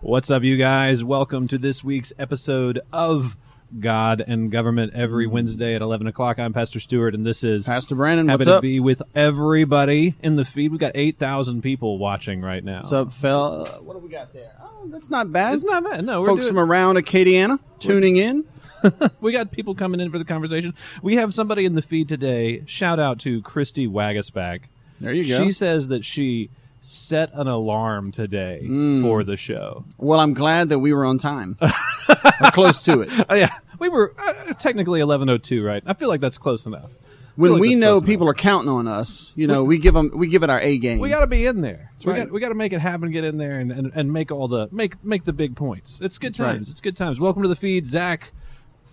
What's up, you guys? Welcome to this week's episode of God and Government every Wednesday at 11 o'clock. I'm Pastor Stewart, and this is Pastor Brandon, Happy what's to up? be with everybody in the feed. We've got 8,000 people watching right now. What's up, Phil? Uh, what do we got there? Oh, that's not bad. It's not bad. No, we're Folks doing, from around Acadiana tuning in. we got people coming in for the conversation. We have somebody in the feed today. Shout out to Christy Wagasback. There you go. She says that she set an alarm today Mm. for the show. Well, I'm glad that we were on time, or close to it. Oh, yeah, we were uh, technically 11:02, right? I feel like that's close enough. When like we know people are counting on us, you know, we give them, we give it our A game. We got to be in there. we right. got we got to make it happen. Get in there and, and, and make all the make make the big points. It's good right. times. It's good times. Welcome to the feed, Zach,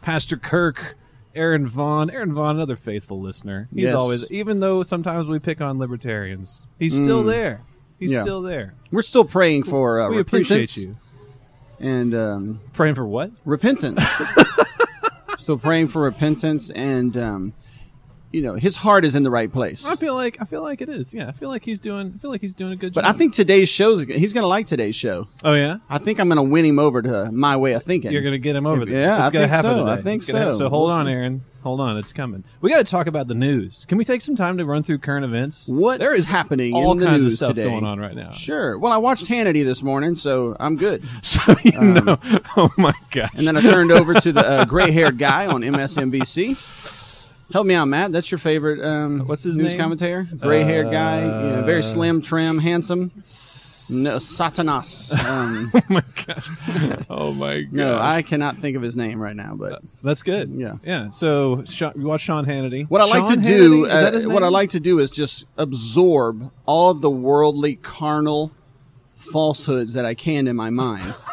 Pastor Kirk, Aaron Vaughn. Aaron Vaughn, another faithful listener. He's Yes. always, even though sometimes we pick on libertarians, he's still there. He's. Yeah. still there. We're still praying for uh, we repentance appreciate you. and um, Praying for what? repentance. still praying for repentance, and um, you know, his heart is in the right place. I feel like I feel like it is. Yeah, I feel like he's doing. I feel like he's doing a good job. But. I think today's show's he's going to like today's show. Oh yeah. I think I'm going to win him over to my way of thinking. You're gonna get him over there. Yeah, it's gonna think happen so. today. I think It's so. So hold We'll on, see. Aaron. Hold on, it's coming. We got to talk about the news. Can we take some time to run through current events? What's there is happening all in the kinds news of stuff today? going on right now. Sure. Well, I watched Hannity this morning, so I'm good. So you know, oh my. Um, And then I turned over to the uh, gray-haired guy on MSNBC. Help me out, Matt. That's your favorite. Um, What's his news name? commentator? Gray-haired guy, you know, very Uh, slim, trim, handsome. No, Satanas. Um, oh my gosh. Oh my god. no, I cannot think of his name right now, but That's good. Yeah. Yeah. So you watch Sean Hannity. What I like Sean to do, uh, what I like to do is just absorb all of the worldly, carnal falsehoods that I can in my mind.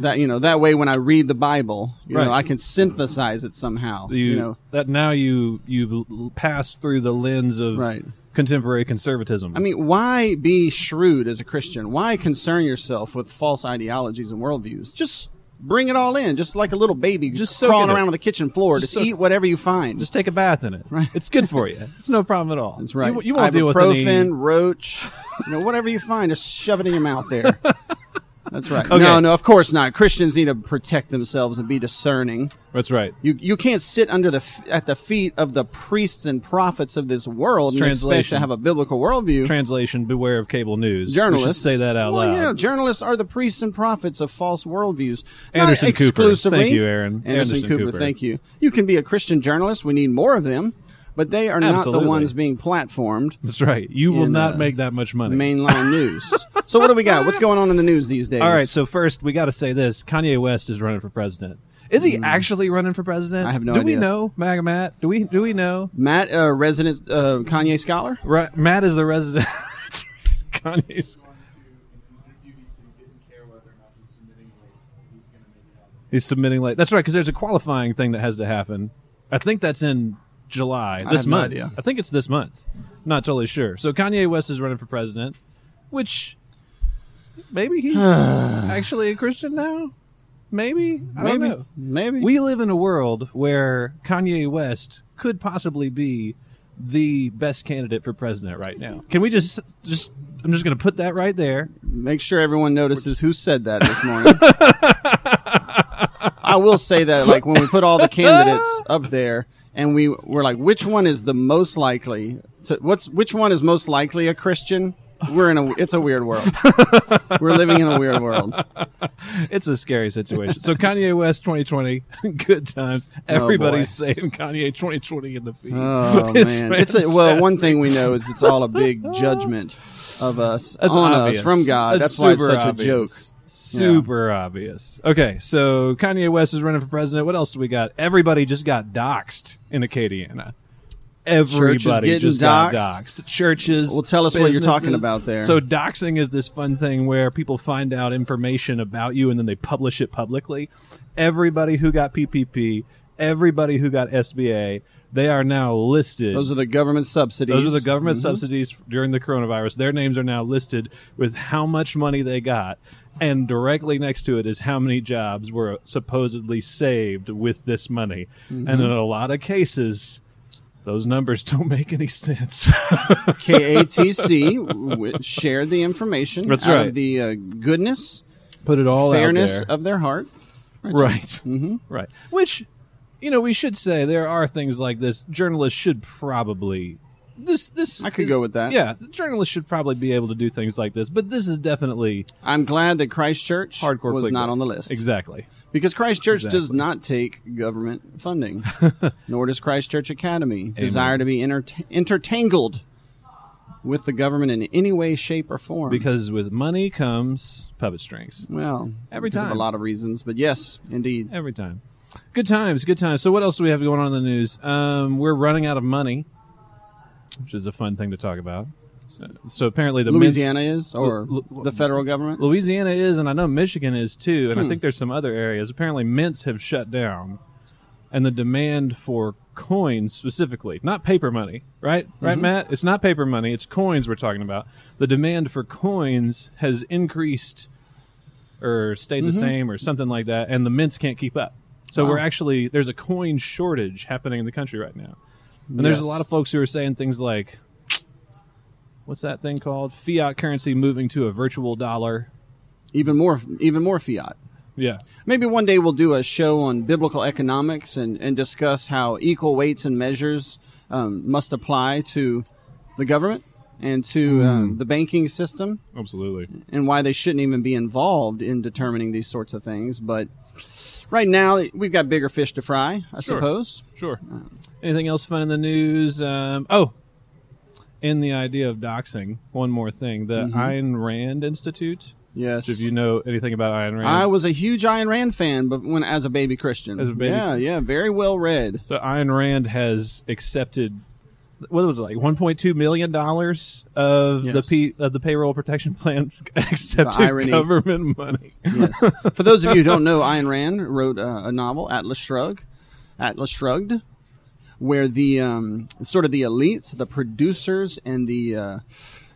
that you know, that way when I read the Bible, you Right. know, I can synthesize it somehow. you, You, know, that now you you pass through the lens of Right. Contemporary conservatism. I mean, why be shrewd as a Christian? Why concern yourself with false ideologies and worldviews? Just bring it all in, just like a little baby, Just crawling around on the kitchen floor. Just eat whatever you find. just take a bath in it. Right. It's good for you. It's no problem at all. That's right. You, you won't deal with. Ibuprofen, roach, you know, whatever you find, just shove it in your mouth there. That's right. Okay. No, no, of course not. Christians need to protect themselves and be discerning. That's right. You you can't sit under the f- at the feet of the priests and prophets of this world and expect Translation. to have a biblical worldview. Translation: Beware of cable news. Journalists say that out well, loud. Yeah, journalists are the priests and prophets of false worldviews. Anderson Not Cooper. Thank you, Aaron. Anderson, Anderson Cooper, Cooper. Thank you. You can be a Christian journalist. We need more of them, but they are not the ones being platformed. That's right. You will in, not uh, make that much money. mainline news. so what do we got? What's going on in the news these days? All right. So first, we got to say this: Kanye West is running for president. Is he actually running for president? I have no do we idea. know, Maga Matt? Do we do we know? Matt, uh, resident uh, Kanye scholar. Right, Matt is the resident. Kanye's. He's submitting late. That's right, because there's a qualifying thing that has to happen. I think that's in July this no month. idea. I think it's this month. Not totally sure. So Kanye West is running for president, which maybe he's actually a Christian now. Maybe I don't Maybe, know. maybe. We live in a world where Kanye West could possibly be the best candidate for president right now. Can we just just I'm just going to put that right there. Make sure everyone notices who said that this morning. I will say that, like when we put all the candidates up there, and we were like, which one is the most likely? To, what's which one is most likely a Christian? We're in a it's a weird world. We're living in a weird world. It's a scary situation. So Kanye West 2020, good times. Everybody's boy. saying Kanye 2020 in the feed. Oh It's man, it's a, well. One thing we know is it's all a big judgment of us That's on obvious. us from God. That's That's, why it's such a joke. Super obvious. Okay, so Kanye West is running for president. What else do we got? Everybody just got doxxed in Acadiana. Everybody just got doxxed? Churches. Well, tell us what you're talking about there. So doxing is this fun thing where people find out information about you and then they publish it publicly. Everybody who got PPP, everybody who got SBA, they are now listed. Those are the government subsidies. Those are the government Mhm. subsidies during the coronavirus. Their names are now listed with how much money they got. And directly next to it is how many jobs were supposedly saved with this money. Mm-hmm. And in a lot of cases, Those numbers don't make any sense. KATC w- shared the information That's right. of the uh, goodness, Put it all fairness out there. of their heart. right. Mm-hmm. Right. Which, you know, we should say there are things like this. Journalists should probably. This this I could is- go with that. Yeah, journalists should probably be able to do things like this, but this is definitely I'm glad that Christ Church hardcore. was not on the list. Exactly. Because Christ Church does not take government funding, nor does Christ Church Academy desire to be inter- intertangled with the government in any way, shape, or form. Because with money comes puppet strings. well, Every time. a lot of reasons, but yes, indeed. Every time. Good times, good times. So what else do we have going on in the news? Um, we're running out of money, which is a fun thing to talk about. So, so apparently the Louisiana is, or Lu- Lu- the federal government. Louisiana is, and I know Michigan is too, and I Hmm. think there's some other areas. Apparently, mints have shut down, and the demand for coins specifically, not paper money, right? Right, Mm-hmm. Matt? It's not paper money; it's coins we're talking about. The demand for coins has increased, or stayed the same, or something like that, and the mints can't keep up. So Mm-hmm. We're actually there's a coin shortage happening in the country right now, and there's a lot of folks who are saying things like. What's that thing called? Fiat currency moving to a virtual dollar. even more, even more fiat. Yeah. Maybe one day we'll do a show on biblical economics and, and discuss how equal weights and measures um, must apply to the government and to um, the banking system Absolutely. and why they shouldn't even be involved in determining these sorts of things. But right now, we've got bigger fish to fry, I Sure. suppose. Sure. Anything else fun in the news? Um, oh, in the idea of doxing, one more thing: the Ayn Rand Institute. Yes. If you know anything about Ayn Rand, I was a huge Ayn Rand fan, but when as a baby Christian, As a baby- yeah, yeah, very well read. so Ayn Rand has accepted. What was it like? One point two million dollars of the P, of the payroll protection plan accepted government money. Yes. For those of you who don't know, Ayn Rand wrote uh, a novel, Atlas Shrugged, Atlas Shrugged, where the um, sort of the elites, the producers, and the uh,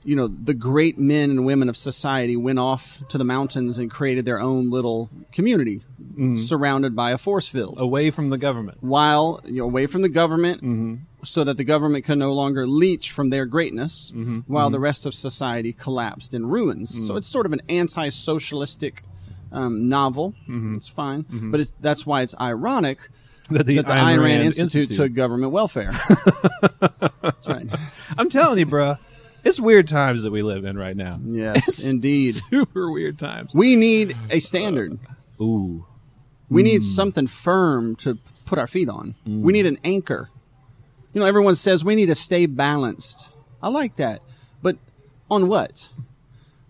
you know the great men and women of society went off to the mountains and created their own little community, mm-hmm. surrounded by a force field. away from the government. While you know, away from the government, mm-hmm. so that the government could no longer leech from their greatness, mm-hmm. while the rest of society collapsed in ruins. So mm. it's sort of an anti-socialistic um, novel. It's fine, but it's, that's why it's ironic That the, that the Ayn Rand, Institute, took government welfare. that's right. I'm telling you, bro, it's weird times that we live in right now. Yes, It's indeed. super weird times. We need a standard. Ooh. We Hmm. need something firm to put our feet on. We need an anchor. You know, everyone says we need to stay balanced. I like that. But on what?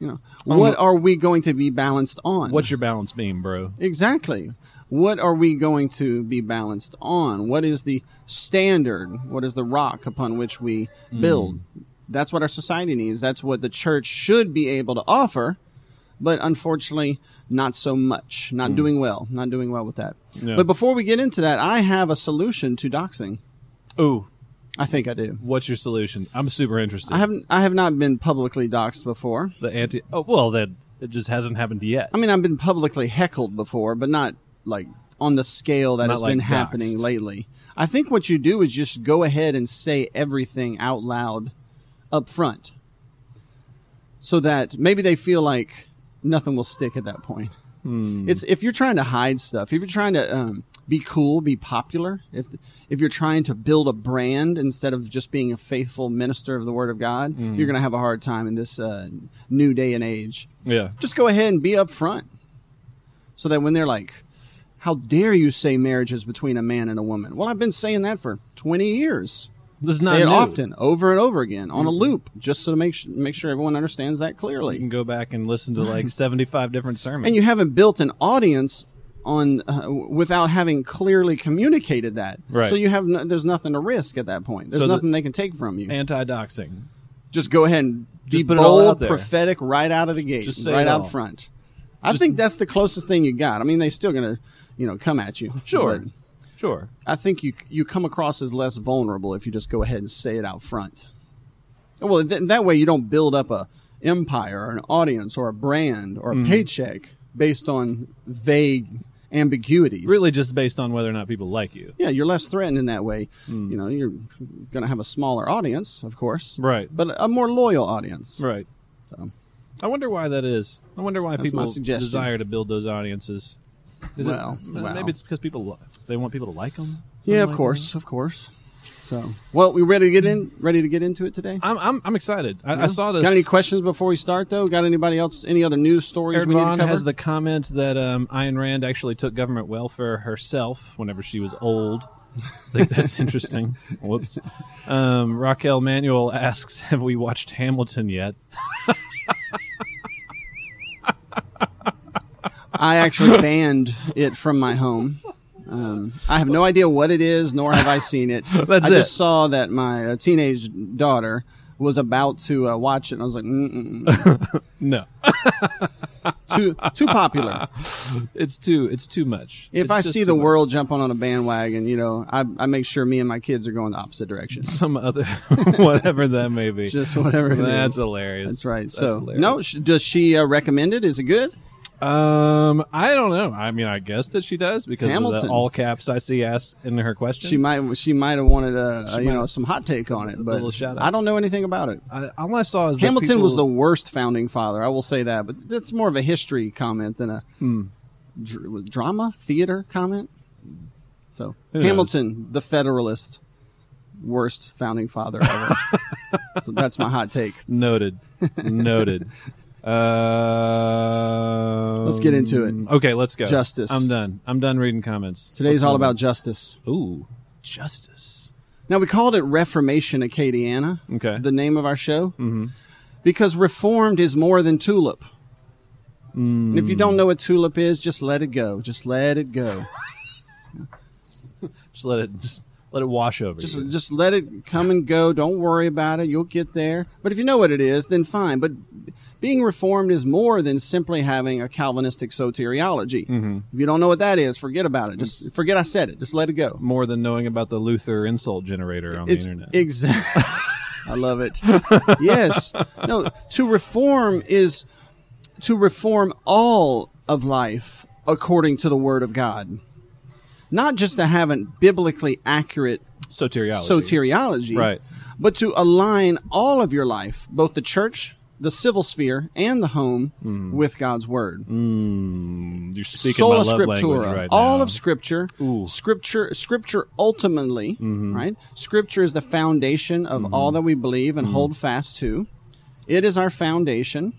You know, On what what- are we going to be balanced on? What's your balance beam, bro? Exactly. What are we going to be balanced on? What is the standard? What is the rock upon which we build? That's what our society needs. That's what the church should be able to offer, but unfortunately, not so much. Not hmm. doing well. Not doing well with that. Yeah. But before we get into that, I have a solution to doxing. Ooh, I think I do. what's your solution? I'm super interested. I haven't. I have not been publicly doxed before. the anti. Oh well, that it just hasn't happened yet. I mean, I've been publicly heckled before, but not like on the scale that Not has like been doxed. happening lately. I think what you do is just go ahead and say everything out loud up front so that maybe they feel like nothing will stick at that point. Hmm. It's if you're trying to hide stuff, if you're trying to um, be cool, be popular, if if you're trying to build a brand instead of just being a faithful minister of the Word of God, Hmm. you're going to have a hard time in this uh, new day and age yeah. just go ahead and be upfront so that when they're like how dare you say marriage is between a man and a woman well i've been saying that for 20 years This is say it new. Often over and over again on a loop just so to make, su- make sure everyone understands that clearly. You can go back and listen to like 75 different sermons. and you haven't built an audience on uh, without having clearly communicated that Right. so you have no, there's nothing to risk at that point there's So the- nothing they can take from you anti-doxing. just go ahead and be Just put it all out bold, there. prophetic right out of the gate, Just say right it out all. front. I think that's the closest thing you got. I mean, they're still gonna, you know, come at you. Sure. but Sure. I think you you come across as less vulnerable if you just go ahead and say it out front. Well, th- that way you don't build up a empire or an audience or a brand or a Mm-hmm. paycheck based on vague ambiguities. Really, just based on whether or not people like you. Yeah, you're less threatened in that way. Hmm. You know, you're going to have a smaller audience, of course, Right. but a more loyal audience. Right. So. I wonder why that is. I wonder why That's people desire to build those audiences. Is Well, it, uh, well. maybe it's because people they want people to like them. Yeah, of course, of course. So, well, we ready to get in? Ready to get into it today? I'm I'm, I'm excited. I, I saw this. Got any questions before we start, though? Got anybody else? Any other news stories we need to Aaron Vaughn cover? has the comment that um, Ayn Rand actually took government welfare herself whenever she was old. I think that's interesting. Whoops. Um, Raquel Manuel asks, "Have we watched Hamilton yet?" I actually banned it from my home. Um, I have no idea what it is, nor have I seen it. That's I it. just saw that my uh, teenage daughter was about to uh, watch it, and I was like, No, too too popular. it's too it's too much. If It's I see the much. world jumping on a bandwagon, you know, I, I make sure me and my kids are going the opposite direction. some other whatever that may be. Just whatever it is. That's hilarious. That's right. That's so, hilarious. no, sh- does she uh, recommend it? Is it good? Um, I don't know. I mean, I guess that she does because of the all caps I see asked in her question. She might she might have wanted a, a you know some hot take on it, but little shout out. I don't know anything about it. I, all I saw is Hamilton was the worst founding father. I will say that, but that's more of a history comment than a dr- drama theater comment. So Who knows? Hamilton, the Federalist, worst founding father ever. so that's my hot take. noted, noted. Uh, Let's get into it. Okay, let's go. Justice. I'm done. I'm done reading comments. Today's Let's all about justice. ooh justice. Now we called it Reformation Acadiana. Okay. The name of our show. Mm-hmm. Because reformed is more than tulip. And if you don't know what tulip is, just let it go. Just let it go. Just let it just let it wash over Just you. just let it come and go. Don't worry about it. You'll get there. But if you know what it is, then fine. But being reformed is more than simply having a Calvinistic soteriology. Mm-hmm. If you don't know what that is, forget about it. Just forget I said it. Just let it go. More than knowing about the Luther insult generator on It's the internet. exactly. I love it. yes. No. To reform is to reform all of life according to the Word of God, not just to have a biblically accurate Soteriology. soteriology, Right. But to align all of your life, both the church, the civil sphere, and the home, with God's Word. Mm, you're speaking Sola my love language scriptura, right all of Scripture. Ooh. Mm-hmm. Scripture, Scripture ultimately, right? Scripture is the foundation of all that we believe and hold fast to. It is our foundation.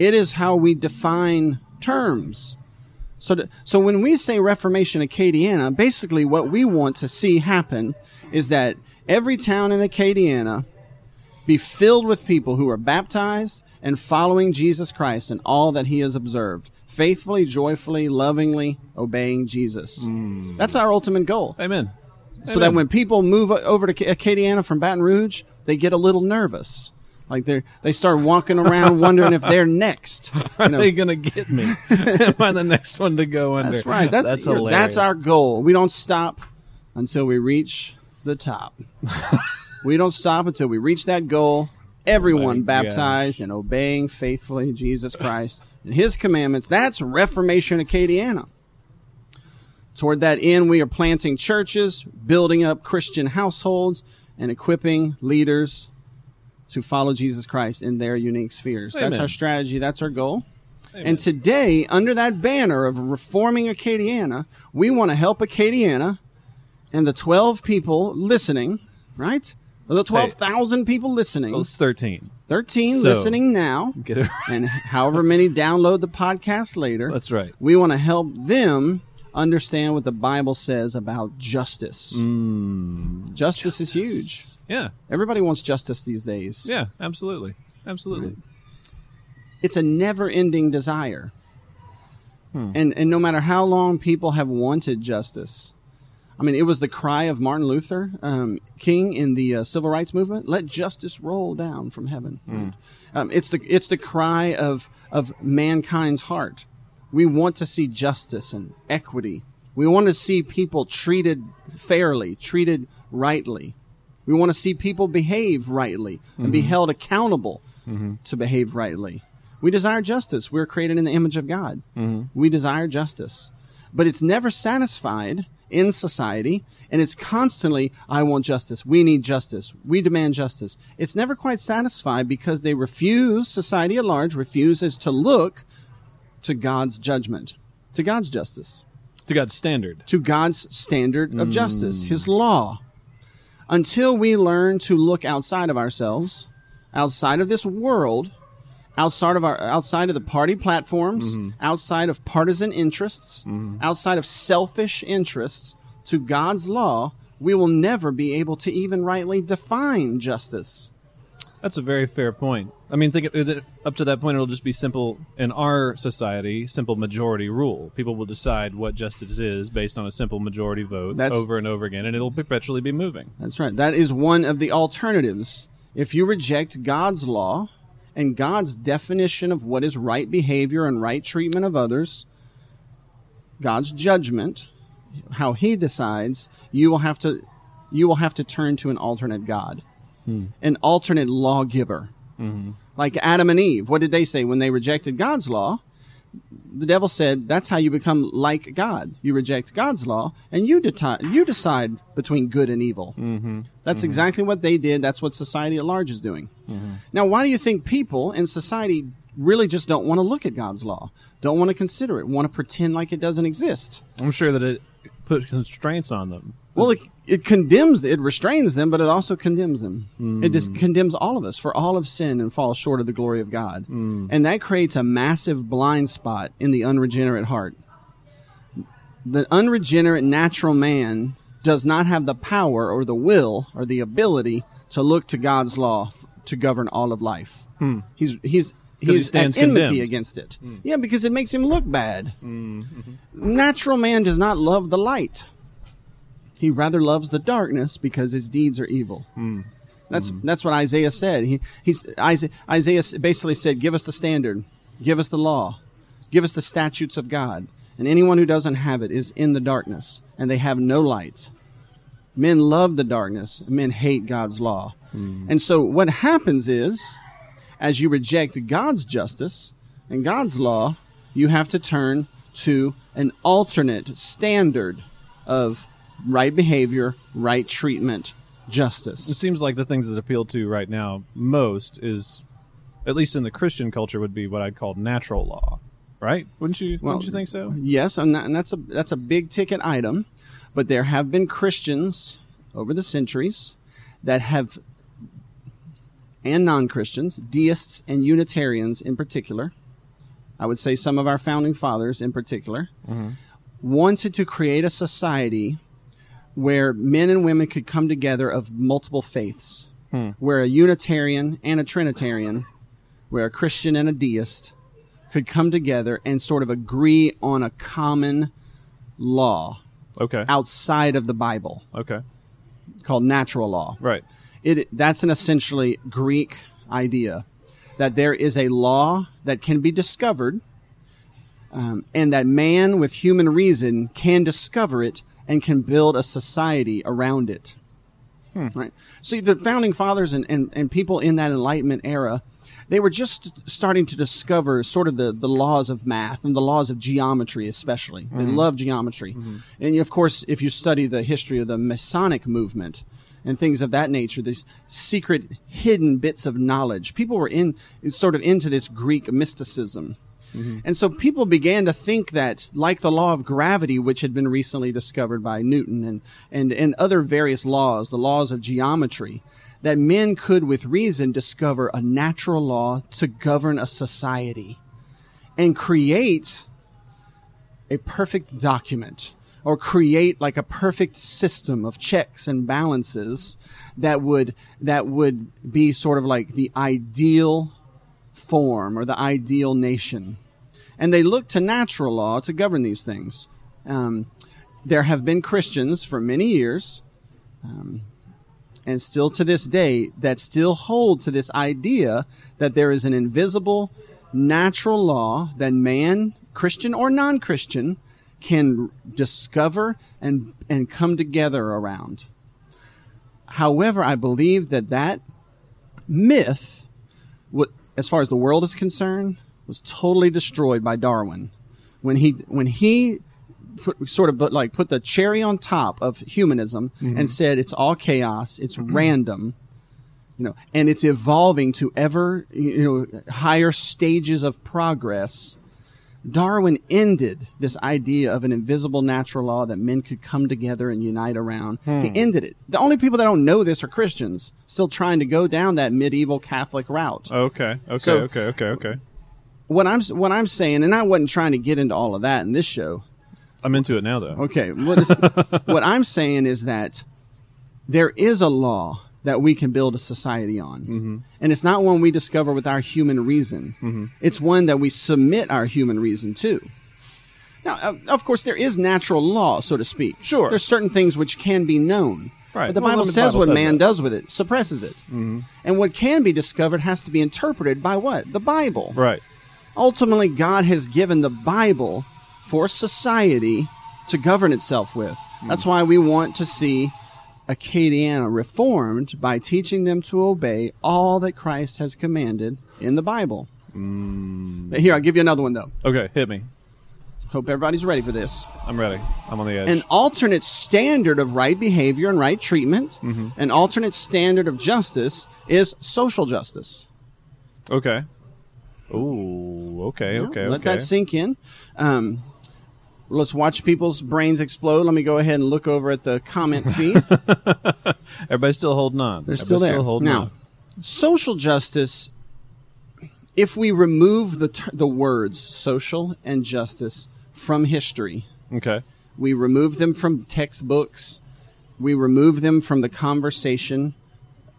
It is how we define terms. So, to, so when we say Reformation Acadiana, basically what we want to see happen is that every town in Acadiana be filled with people who are baptized and following Jesus Christ and all that he has observed, faithfully, joyfully, lovingly obeying Jesus. Mm. That's our ultimate goal. Amen. So that when people move over to Acadiana from Baton Rouge, they get a little nervous. Like they they start walking around wondering if they're next. You Are know, they gonna get me? Am I the next one to go under? that's right. That's that's hilarious. that's our goal. We don't stop until we reach the top. we don't stop until we reach that goal. Everyone My baptized and obeying faithfully Jesus Christ and His commandments. That's Reformation Acadiana. Toward that end, we are planting churches, building up Christian households, and equipping leaders to follow Jesus Christ in their unique spheres. That's our strategy. That's our goal. And today, under that banner of reforming Acadiana, we want to help Acadiana and the 12 people listening, right? The 12,000 people listening, it's thirteen. 13 So- listening now, Get it? and however many download the podcast later. That's right. We want to help them understand what the Bible says about justice. Mm, Justice is huge. Yeah. Everybody wants justice these days. Yeah. Absolutely. Absolutely. it's a never-ending desire. Hmm. And and no matter how long people have wanted justice, I mean, it was the cry of Martin Luther um, King in the uh, civil rights movement: "Let justice roll down from heaven." Hmm. Um, it's the it's the cry of of mankind's heart. We want to see justice and equity. We want to see people treated fairly, treated rightly. We want to see people behave rightly and Mm-hmm. be held accountable to behave rightly. We desire justice. We're created in the image of God. Mm-hmm. We desire justice. but it's never satisfied in society. And it's constantly, I want justice. We need justice. We demand justice. It's never quite satisfied because they refuse, society at large refuses to look to God's judgment, to God's justice, To God's standard. to God's standard of justice, His law. Until we learn to look outside of ourselves, outside of this world, outside of our outside of the party platforms, mm-hmm. outside of partisan interests, mm-hmm. outside of selfish interests, to God's law, we will never be able to even rightly define justice. That's a very fair point. I mean, think it, uh, up to that point, it'll just be simple in our society, simple majority rule. People will decide what justice is based on a simple majority vote That's- over and over again, and it'll perpetually be moving. That's right. That is one of the alternatives. If you reject God's law and God's definition of what is right behavior and right treatment of others, God's judgment, how he decides, you will have to you will have to turn to an alternate God. Hmm. An alternate lawgiver. Mm-hmm. Like Adam and Eve, what did they say when they rejected God's law? the devil said that's how you become like God. You reject God's law and you deti- you decide between good and evil. Mm-hmm. That's mm-hmm. exactly what they did. That's what society at large is doing. Mm-hmm. Now, why do you think people in society really just don't want to look at God's law? Don't want to consider it? Want to pretend like it doesn't exist? I'm sure that it put constraints on them. Well, it, it condemns, it restrains them, but it also condemns them. Hmm. It just condemns all of us for all of sin and falls short of the glory of God. Hmm. And that creates a massive blind spot in the unregenerate heart. The unregenerate natural man does not have the power or the will or the ability to look to God's law f- to govern all of life. Hmm. He's he's he he's stands at enmity condemned. against it. Yeah, because it makes him look bad. Mm-hmm. Natural man does not love the light. He rather loves the darkness because his deeds are evil. Hmm. That's hmm. that's what Isaiah said. He he's Isaiah, Isaiah basically said, "Give us the standard, give us the law, give us the statutes of God." And anyone who doesn't have it is in the darkness, and they have no light. Men love the darkness. Men hate God's law. Hmm. And so what happens is, as you reject God's justice and God's law, you have to turn to an alternate standard of right behavior, right treatment, justice. It seems like the things that appeal to right now most is, at least in the Christian culture, would be what I'd call natural law, right? Wouldn't you? wouldn't you think so? Yes, and, that, and that's a that's a big ticket item, but there have been Christians over the centuries that have and non-Christians, deists and Unitarians in particular, I would say some of our founding fathers in particular, mm-hmm. wanted to create a society where men and women could come together of multiple faiths, where a Unitarian and a Trinitarian, where a Christian and a deist could come together and sort of agree on a common law Okay. outside of the Bible Okay. called natural law. Right. It that's an essentially Greek idea that there is a law that can be discovered, um, and that man with human reason can discover it and can build a society around it. Hmm. Right. So the founding fathers and, and, and people in that Enlightenment era, they were just starting to discover sort of the, the laws of math and the laws of geometry, especially. They mm-hmm. love geometry. Mm-hmm. And of course, if you study the history of the Masonic movement and things of that nature, these secret, hidden bits of knowledge, people were in sort of into this Greek mysticism. Mm-hmm. And so people began to think that, like the law of gravity, which had been recently discovered by Newton and, and, and other various laws, the laws of geometry, that men could, with reason, discover a natural law to govern a society and create a perfect document or create like a perfect system of checks and balances that would that would be sort of like the ideal form or the ideal nation. And they look to natural law to govern these things. Um, there have been Christians for many years, um, and still to this day, that still hold to this idea that there is an invisible natural law that man, Christian or non Christian, can discover and, and come together around. However, I believe that that myth as far as the world is concerned, was totally destroyed by Darwin when he when he put, sort of but like put the cherry on top of humanism mm-hmm. and said it's all chaos, it's random, you know, and it's evolving to ever you know higher stages of progress. Darwin ended this idea of an invisible natural law that men could come together and unite around. He hmm. ended it. The only people that don't know this are Christians, still trying to go down that medieval Catholic route. Okay. Okay. So- okay. Okay. Okay. What I'm what I'm saying, and I wasn't trying to get into all of that in this show. I'm into it now, though. Okay, what, is, what I'm saying is that there is a law that we can build a society on, mm-hmm. and it's not one we discover with our human reason. Mm-hmm. It's one that we submit our human reason to. Now, of- course, there is natural law, so to speak. Sure. there's certain things which can be known. Right. But the Well, Bible says Bible what says man that. does with it, suppresses it. Mm-hmm. And what can be discovered has to be interpreted by what? The Bible Right. ultimately God has given the Bible for society to govern itself with. Mm. That's why we want to see Acadiana reformed by teaching them to obey all that Christ has commanded in the Bible. Here, I'll give you another one though. Okay. Hit me. Hope everybody's ready for this. I'm ready. I'm on the edge. An alternate standard of right behavior and right treatment, an alternate standard of justice is social justice. okay. Ooh. Okay. Yeah, Okay. Let okay. that sink in. Um, let's watch people's brains explode. Let me go ahead and look over at the comment feed. Everybody's still holding on. They're still there. Still holding now, on. social justice. If we remove the ter- the words social and justice from history, Okay. we remove them from textbooks, we remove them from the conversation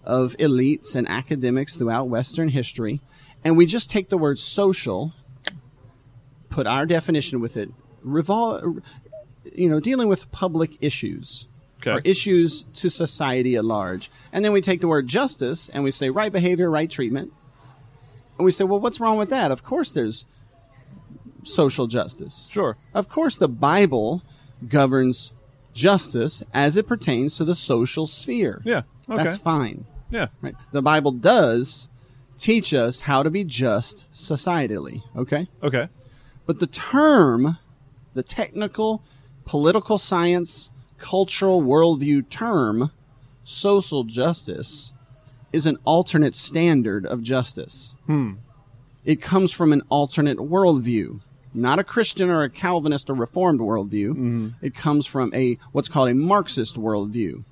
of elites and academics throughout Western history, and we just take the word social, put our definition with it, revol- you know, dealing with public issues Okay. or issues to society at large, and then we take the word justice and we say right behavior, right treatment, and we say, well, what's wrong with that? Of course, there's social justice. Sure. Of course, the Bible governs justice as it pertains to the social sphere. Yeah. Okay. That's fine. yeah. Right? The Bible does teach us how to be just societally, okay? Okay. But the term, the technical, political science, cultural worldview term, social justice, is an alternate standard of justice. Hmm. It comes from an alternate worldview, not a Christian or a Calvinist or Reformed worldview. Mm-hmm. It comes from a what's called a Marxist worldview.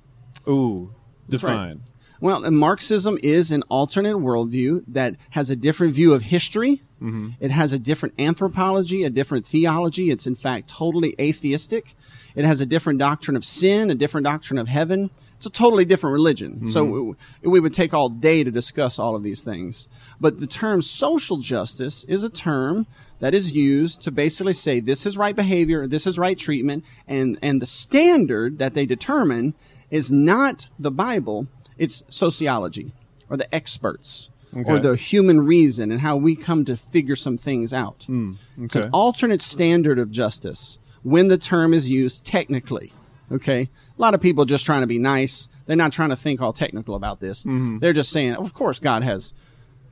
Ooh. right. Define. Well, Marxism is an alternate worldview that has a different view of history. Mm-hmm. It has a different anthropology, a different theology. It's in fact totally atheistic. It has a different doctrine of sin, a different doctrine of heaven. It's a totally different religion. Mm-hmm. So we, we would take all day to discuss all of these things. But the term social justice is a term that is used to basically say this is right behavior, this is right treatment, and, and the standard that they determine is not the Bible, it's sociology or the experts or the human reason and how we come to figure some things out. Hmm, it's an alternate standard of justice when the term is used technically. Okay? A lot of people just trying to be nice. They're not trying to think all technical about this. Mm-hmm. They're just saying, of course, God has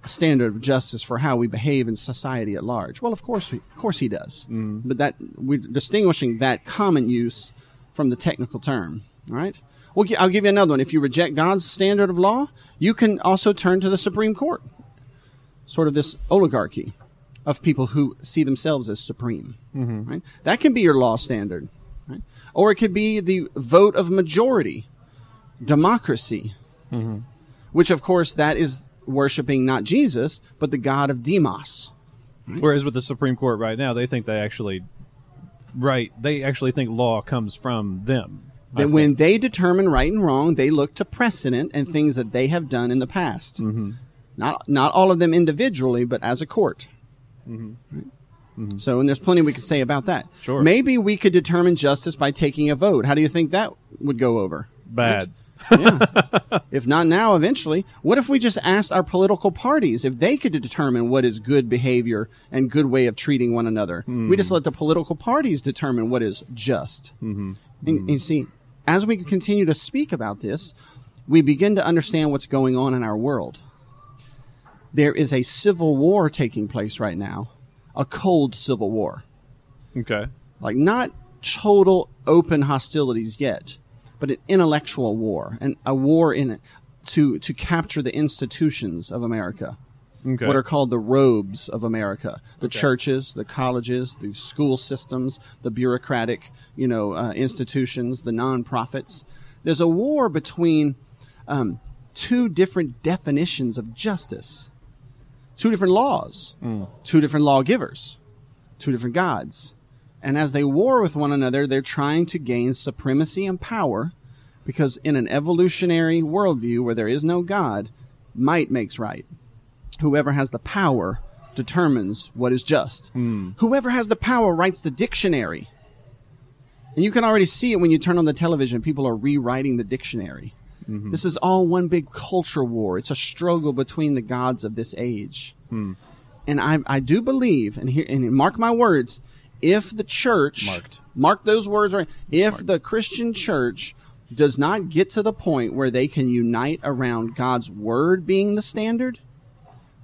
a standard of justice for how we behave in society at large. Well, of course, we, of course, He does. Mm. But that we're distinguishing that common use from the technical term. All right. Well, I'll give you another one. If you reject God's standard of law, you can also turn to the Supreme Court. Sort of this oligarchy of people who see themselves as supreme. Mm-hmm. Right? That can be your law standard. Right? Or it could be the vote of majority, democracy, mm-hmm. which, of course, that is worshiping not Jesus, but the God of Demos. Whereas with the Supreme Court right now, they think they actually, right? They actually think law comes from them. That think. when they determine right and wrong, they look to precedent and things that they have done in the past. Mm-hmm. Not not all of them individually, but as a court. Right? So, and there's plenty we could say about that. Sure. Maybe we could determine justice by taking a vote. How do you think that would go over? bad. yeah. If not now, eventually. What if we just asked our political parties if they could determine what is good behavior and good way of treating one another? We just let the political parties determine what is just. Mm-hmm. And, and see, as we continue to speak about this, we begin to understand what's going on in our world. There is a civil war taking place right now, a cold civil war Okay. like not total open hostilities yet, but an intellectual war and a war in to to capture the institutions of America. Okay. What are called the robes of America: the Okay. churches, the colleges, the school systems, the bureaucratic, you know, uh, institutions, the nonprofits. There's a war between um, two different definitions of justice, two different laws, two different lawgivers, two different gods. And as they war with one another, they're trying to gain supremacy and power because in an evolutionary worldview where there is no God, might makes right. Whoever has the power determines what is just. Hmm. Whoever has the power writes the dictionary. And you can already see it when you turn on the television. People are rewriting the dictionary. Mm-hmm. This is all one big culture war. It's a struggle between the gods of this age. Hmm. And I, I do believe, and here, and mark my words, if the church Marked. mark those words right, if the Christian church does not get to the point where they can unite around God's word being the standard,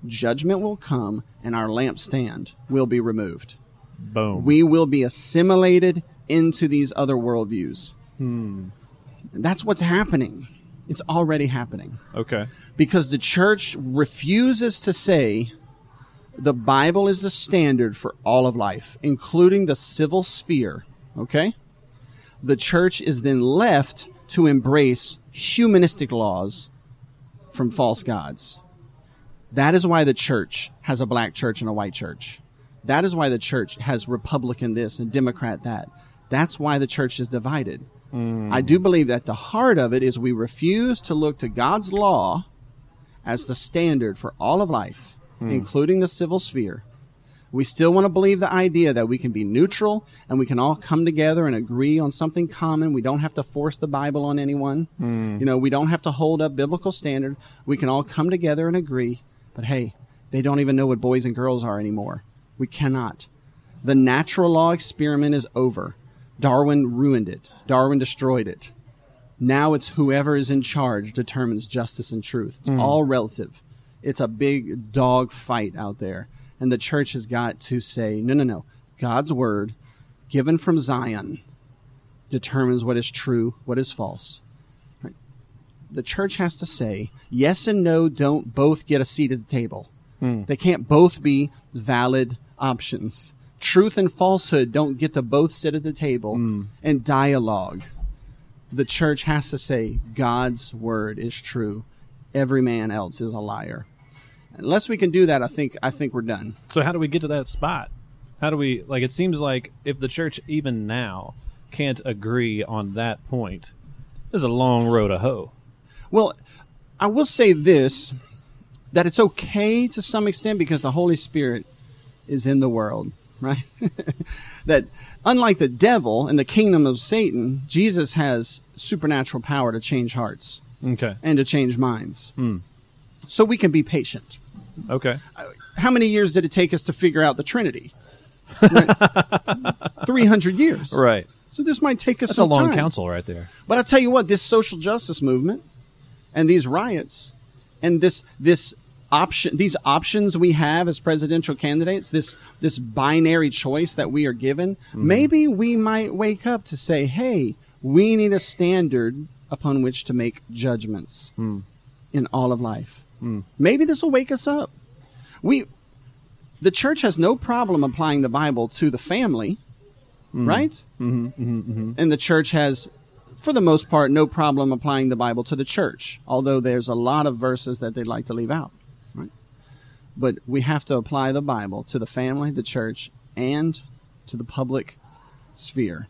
judgment will come and our lampstand will be removed. Boom. We will be assimilated into these other worldviews. Hmm. That's what's happening. It's already happening okay. because the church refuses to say the Bible is the standard for all of life, including the civil sphere. Okay? The church is then left to embrace humanistic laws from false gods. That is why the church has a black church and a white church. That is why the church has Republican this and Democrat that. That's why the church is divided. I do believe that the heart of it is we refuse to look to God's law as the standard for all of life, hmm. including the civil sphere. We still want to believe the idea that we can be neutral and we can all come together and agree on something common. We don't have to force the Bible on anyone. Hmm. You know, we don't have to hold up biblical standard. We can all come together and agree. But hey, they don't even know what boys and girls are anymore. We cannot. The natural law experiment is over. Darwin ruined it. Darwin destroyed it. Now it's whoever is in charge determines justice and truth. It's hmm. all relative. It's a big dog fight out there. And the church has got to say, no, no, no. God's word, given from Zion, determines what is true, what is false. The church has to say, yes and no don't both get a seat at the table. Hmm. They can't both be valid options. Truth and falsehood don't get to both sit at the table hmm. and dialogue the church has to say God's word is true. Every man else is a liar. Unless we can do that, I think I think we're done. So how do we get to that spot? How do we like? It seems like if the church even now can't agree on that point, there's a long road to hoe. Well, I will say this that it's okay to some extent because the Holy Spirit is in the world, right? that unlike the devil and the kingdom of Satan, Jesus has supernatural power to change hearts Okay. and to change minds. Hmm. So we can be patient. Okay. Uh, how many years did it take us to figure out the Trinity? Three hundred years. Right. So this might take us That's a long time. counsel right there. But I tell you what, this social justice movement and these riots and this this option these options we have as presidential candidates, this this binary choice that we are given, mm-hmm. maybe we might wake up to say, hey, we need a standard upon which to make judgments hmm. in all of life. Hmm. Maybe this will wake us up. We the church has no problem applying the Bible to the family, mm-hmm. right? Mm-hmm. mm-hmm, mm-hmm, And the church has, for the most part, no problem applying the Bible to the church, although there's a lot of verses that they'd like to leave out, right? But we have to apply the Bible to the family, the church, and to the public sphere.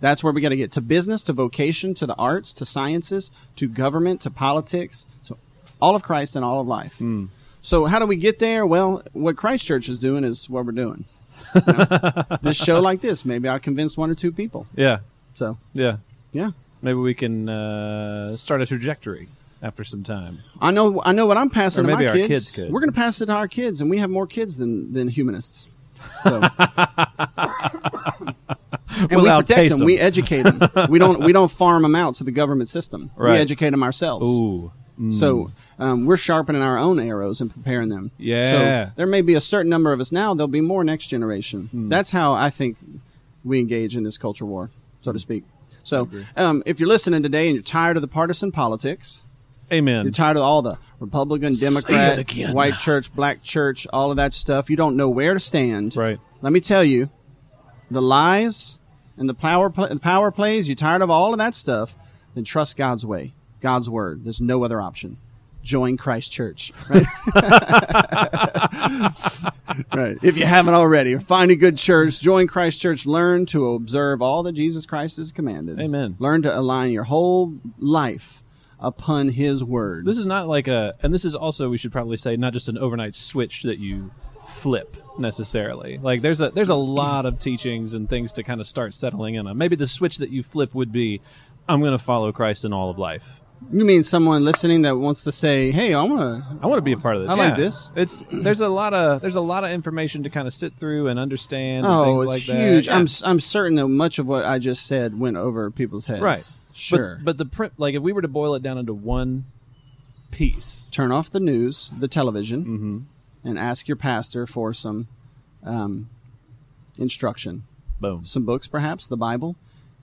That's where we got to get to business, to vocation, to the arts, to sciences, to government, to politics, so all of Christ and all of life. Hmm. So how do we get there? Well, what Christ Church is doing is what we're doing. You know? this show like this, maybe I convince one or two people. Yeah. So Yeah. Yeah, Maybe we can uh, start a trajectory after some time. I know I know what I'm passing Or to maybe my our kids. kids could. We're going to pass it to our kids, and we have more kids than than humanists. So. and we protect taste them. them. We educate them. we don't we don't farm them out to the government system. Right. We educate them ourselves. Ooh. So um, we're sharpening our own arrows and preparing them. Yeah. So there may be a certain number of us now. There'll be more next generation. Hmm. That's how I think we engage in this culture war, so to speak. So, um, if you're listening today and you're tired of the partisan politics, Amen. you're tired of all the Republican, Democrat, white church, black church, all of that stuff, you don't know where to stand. Right. Let me tell you, the lies and the power pl- the power plays. You're tired of all of that stuff. Then trust God's way, God's word. There's no other option. Join Christ Church. Right. right. If you haven't already, or find a good church, join Christ Church. Learn to observe all that Jesus Christ has commanded. Amen. Learn to align your whole life upon His word. This is not like a, and this is also we should probably say not just an overnight switch that you flip necessarily. Like there's a there's a lot of teachings and things to kind of start settling in on. Maybe the switch that you flip would be, I'm going to follow Christ in all of life. You mean someone listening that wants to say, "Hey, I want to." I want to be a part of this. I like this. It's there's a lot of there's a lot of information to kind of sit through and understand. and Oh, things it's like that. huge. Yeah. I'm I'm certain that much of what I just said went over people's heads. right. Sure. But, but the print, like if we were to boil it down into one piece, Turn off the news, the television, Mm-hmm. and ask your pastor for some um, instruction. boom. Some books, perhaps the Bible.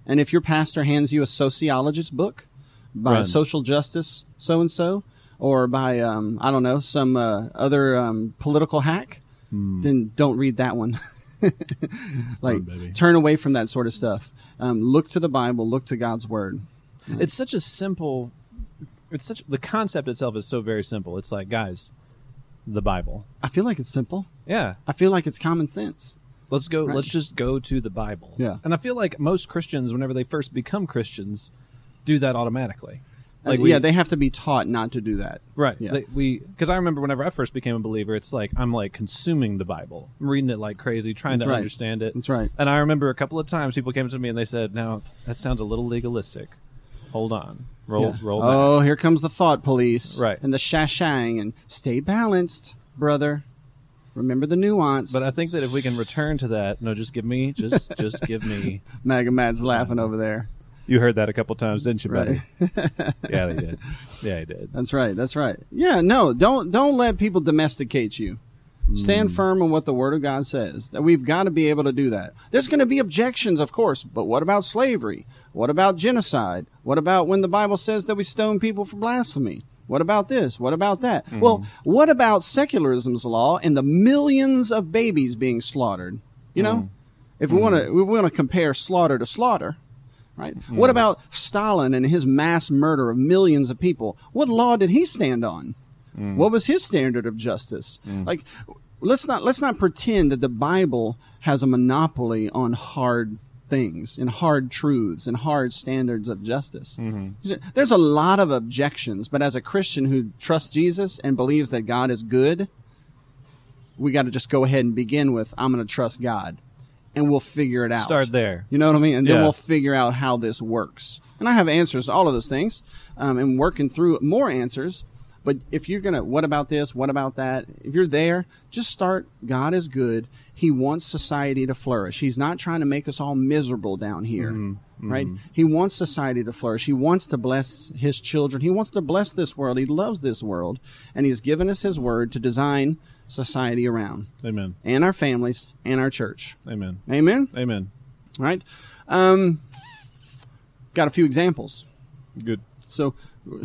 And if your pastor hands you a sociologist book by Run. social justice so and so, or by um, I don't know some uh, other um, political hack, Hmm. then don't read that one. like baby. turn away from that sort of stuff. Um, look to the Bible. Look to God's word. It's such a simple. It's such the concept itself is so very simple. It's like guys, the Bible. I feel like it's simple. Yeah, I feel like it's common sense. let's go. Right. Let's just go to the Bible. Yeah. and I feel like most Christians, whenever they first become Christians, do that automatically. Uh, Like we- yeah, they have to be taught not to do that. Right. Yeah. They- we because I remember whenever I first became a believer, it's like I'm like consuming the Bible, I'm reading it like crazy, trying That's to right. understand it. That's right. And I remember a couple of times people came to me and they said, "Now that sounds a little legalistic. Hold on, roll, Yeah. roll back." Oh, here comes the thought police. Right. And the shashang and stay balanced, brother. Remember the nuance. But I think that if we can return to that, no, just give me, just just give me. Maga Mad's laughing over there. You heard that a couple times, didn't you, buddy? Right. yeah, they did. Yeah, he did. That's right. That's right. Yeah, no, don't don't let people domesticate you. Stand firm on what the Word of God says. That we've got to be able to do that. There's going to be objections, of course, but what about slavery? What about genocide? What about when the Bible says that we stone people for blasphemy? What about this? What about that? Hmm. Well, what about secularism's law and the millions of babies being slaughtered? You know, Hmm. if we want to, we want to compare slaughter to slaughter right? Hmm. What about Stalin and his mass murder of millions of people? What law did he stand on? Hmm. What was his standard of justice? Like, let's not let's not pretend that the Bible has a monopoly on hard things and hard truths and hard standards of justice. Mm-hmm. There's a lot of objections, but as a Christian who trusts Jesus and believes that God is good, we got to just go ahead and begin with I'm going to trust God, and we'll figure it out. Start there. You know what I mean? And then Yeah. we'll figure out how this works. And I have answers to all of those things, um, and working through more answers. But if you're gonna, what about this? What about that? If you're there, just start. God is good. He wants society to flourish. He's not trying to make us all miserable down here, right? He wants society to flourish. He wants to bless His children. He wants to bless this world. He loves this world, and He's given us His word to design society around, Amen. and our families, and our church. Amen. Amen Amen. right? Um, got a few examples. Good. So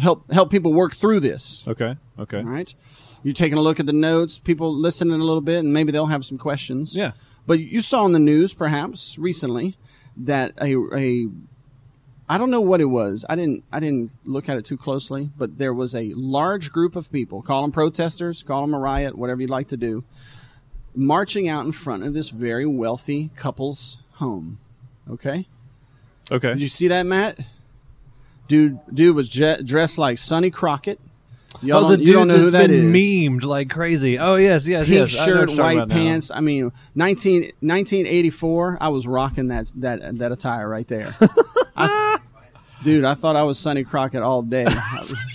help help people work through this. Okay. Okay. All right. You're taking a look at the notes, people listening a little bit, and maybe they'll have some questions. Yeah. But you saw in the news, perhaps recently, that a a I don't know what it was. I didn't I didn't look at it too closely, but there was a large group of people, call them protesters, call them a riot, whatever you'd like to do, marching out in front of this very wealthy couple's home. Okay? Okay. Did you see that, Matt? Dude, dude was je- dressed like Sonny Crockett. Y'all oh, the dude you don't know who that's that been memed like crazy. Oh yes, yes, Pink yes. Shirt, white about now. pants. I mean, 19, 1984, I was rocking that that that attire right there. I, dude, I thought I was Sonny Crockett all day.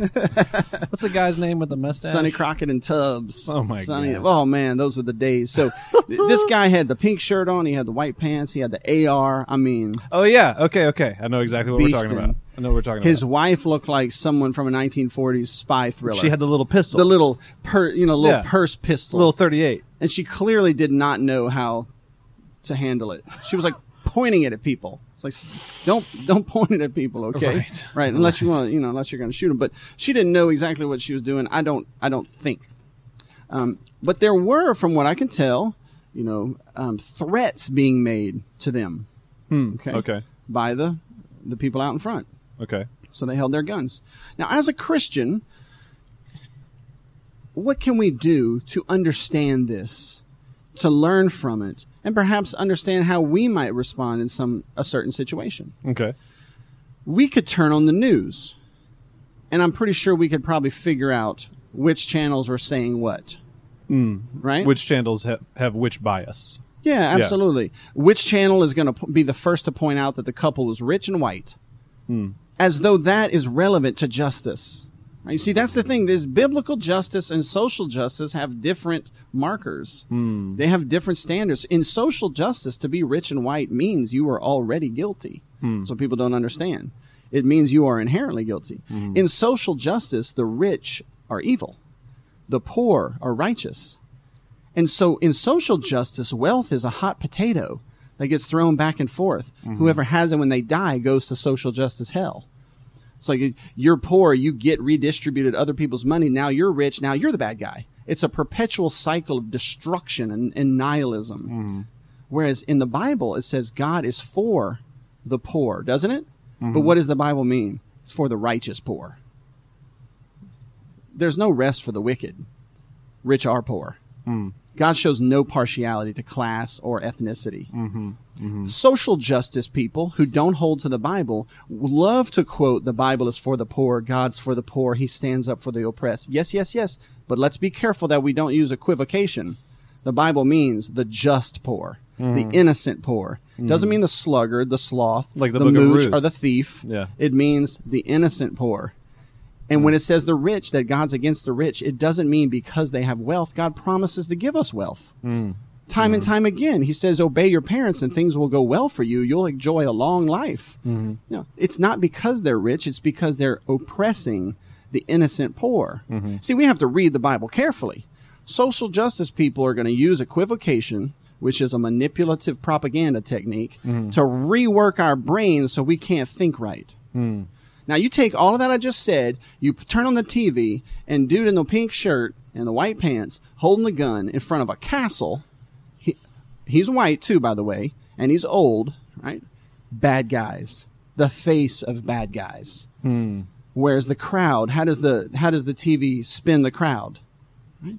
What's the guy's name with the mustache? Sonny Crockett and Tubbs. Oh, my Sonny, God. Oh man, those were the days. So th- this guy had the pink shirt on. He had the white pants. He had the AR. I mean, Oh yeah. Okay. Okay. I know exactly what we're talking Beastin'. about. I know what we're talking his about. wife looked like someone from a 1940s spy thriller. She had the little pistol. the little per, you know, little Yeah. purse pistol. little thirty-eight. and she clearly did not know how to handle it. She was like pointing it at people. It's like don't don't point it at people, okay? Right. right unless you want, you know, unless you're going to shoot them. But she didn't know exactly what she was doing. I don't I don't think. Um, but there were, from what I can tell, you know, um, threats being made to them. Okay. Okay. By the the people out in front. Okay. So they held their guns. Now, as a Christian, what can we do to understand this, to learn from it, and perhaps understand how we might respond in some a certain situation? Okay. We could turn on the news, and I'm pretty sure we could probably figure out which channels are saying what. Mm. Right? Which channels ha- have which bias? Yeah, absolutely. Which channel is going to be the first to point out that the couple was rich and white? Mm. As though that is relevant to justice. Right? You see, that's the thing. There's biblical justice and social justice have different markers. Hmm. They have different standards. In social justice, to be rich and white means you are already guilty. Hmm. So people don't understand. It means you are inherently guilty. Hmm. In social justice, the rich are evil. The poor are righteous. And so in social justice, wealth is a hot potato that gets thrown back and forth. Mm-hmm. Whoever has it when they die goes to social justice hell. It's like you're poor, you get redistributed other people's money. Now you're rich, now you're the bad guy. It's a perpetual cycle of destruction and, and nihilism. Mm-hmm. Whereas in the Bible, it says God is for the poor, doesn't it? But mm-hmm. what does the Bible mean? It's for the righteous poor. There's no rest for the wicked, rich are poor. Mm. God shows no partiality to class or ethnicity. Social justice people who don't hold to the Bible love to quote the Bible is for the poor, God's for the poor, He stands up for the oppressed. Yes, yes, yes. But let's be careful that we don't use equivocation. The Bible means the just poor, the innocent poor. It doesn't mean the sluggard, the sloth, Like the the mooch, or the thief. Yeah. It means the innocent poor. And when mm-hmm. it says the rich, that God's against the rich, it doesn't mean because they have wealth. God promises to give us wealth. Mm. Time and mm. time again, He says, Obey your parents and things will go well for you. You'll enjoy a long life. Mm-hmm. No, it's not because they're rich, it's because they're oppressing the innocent poor. Mm-hmm. See, we have to read the Bible carefully. Social justice people are going to use equivocation, which is a manipulative propaganda technique, to rework our brains so we can't think right. Mm. Now you take all of that I just said, you turn on the TV, and dude in the pink shirt and the white pants holding the gun in front of a castle. He, he's white too, by the way, and he's old, right? Bad guys, the face of bad guys. Hmm. Where's the crowd, how does the how does the TV spin the crowd? Right?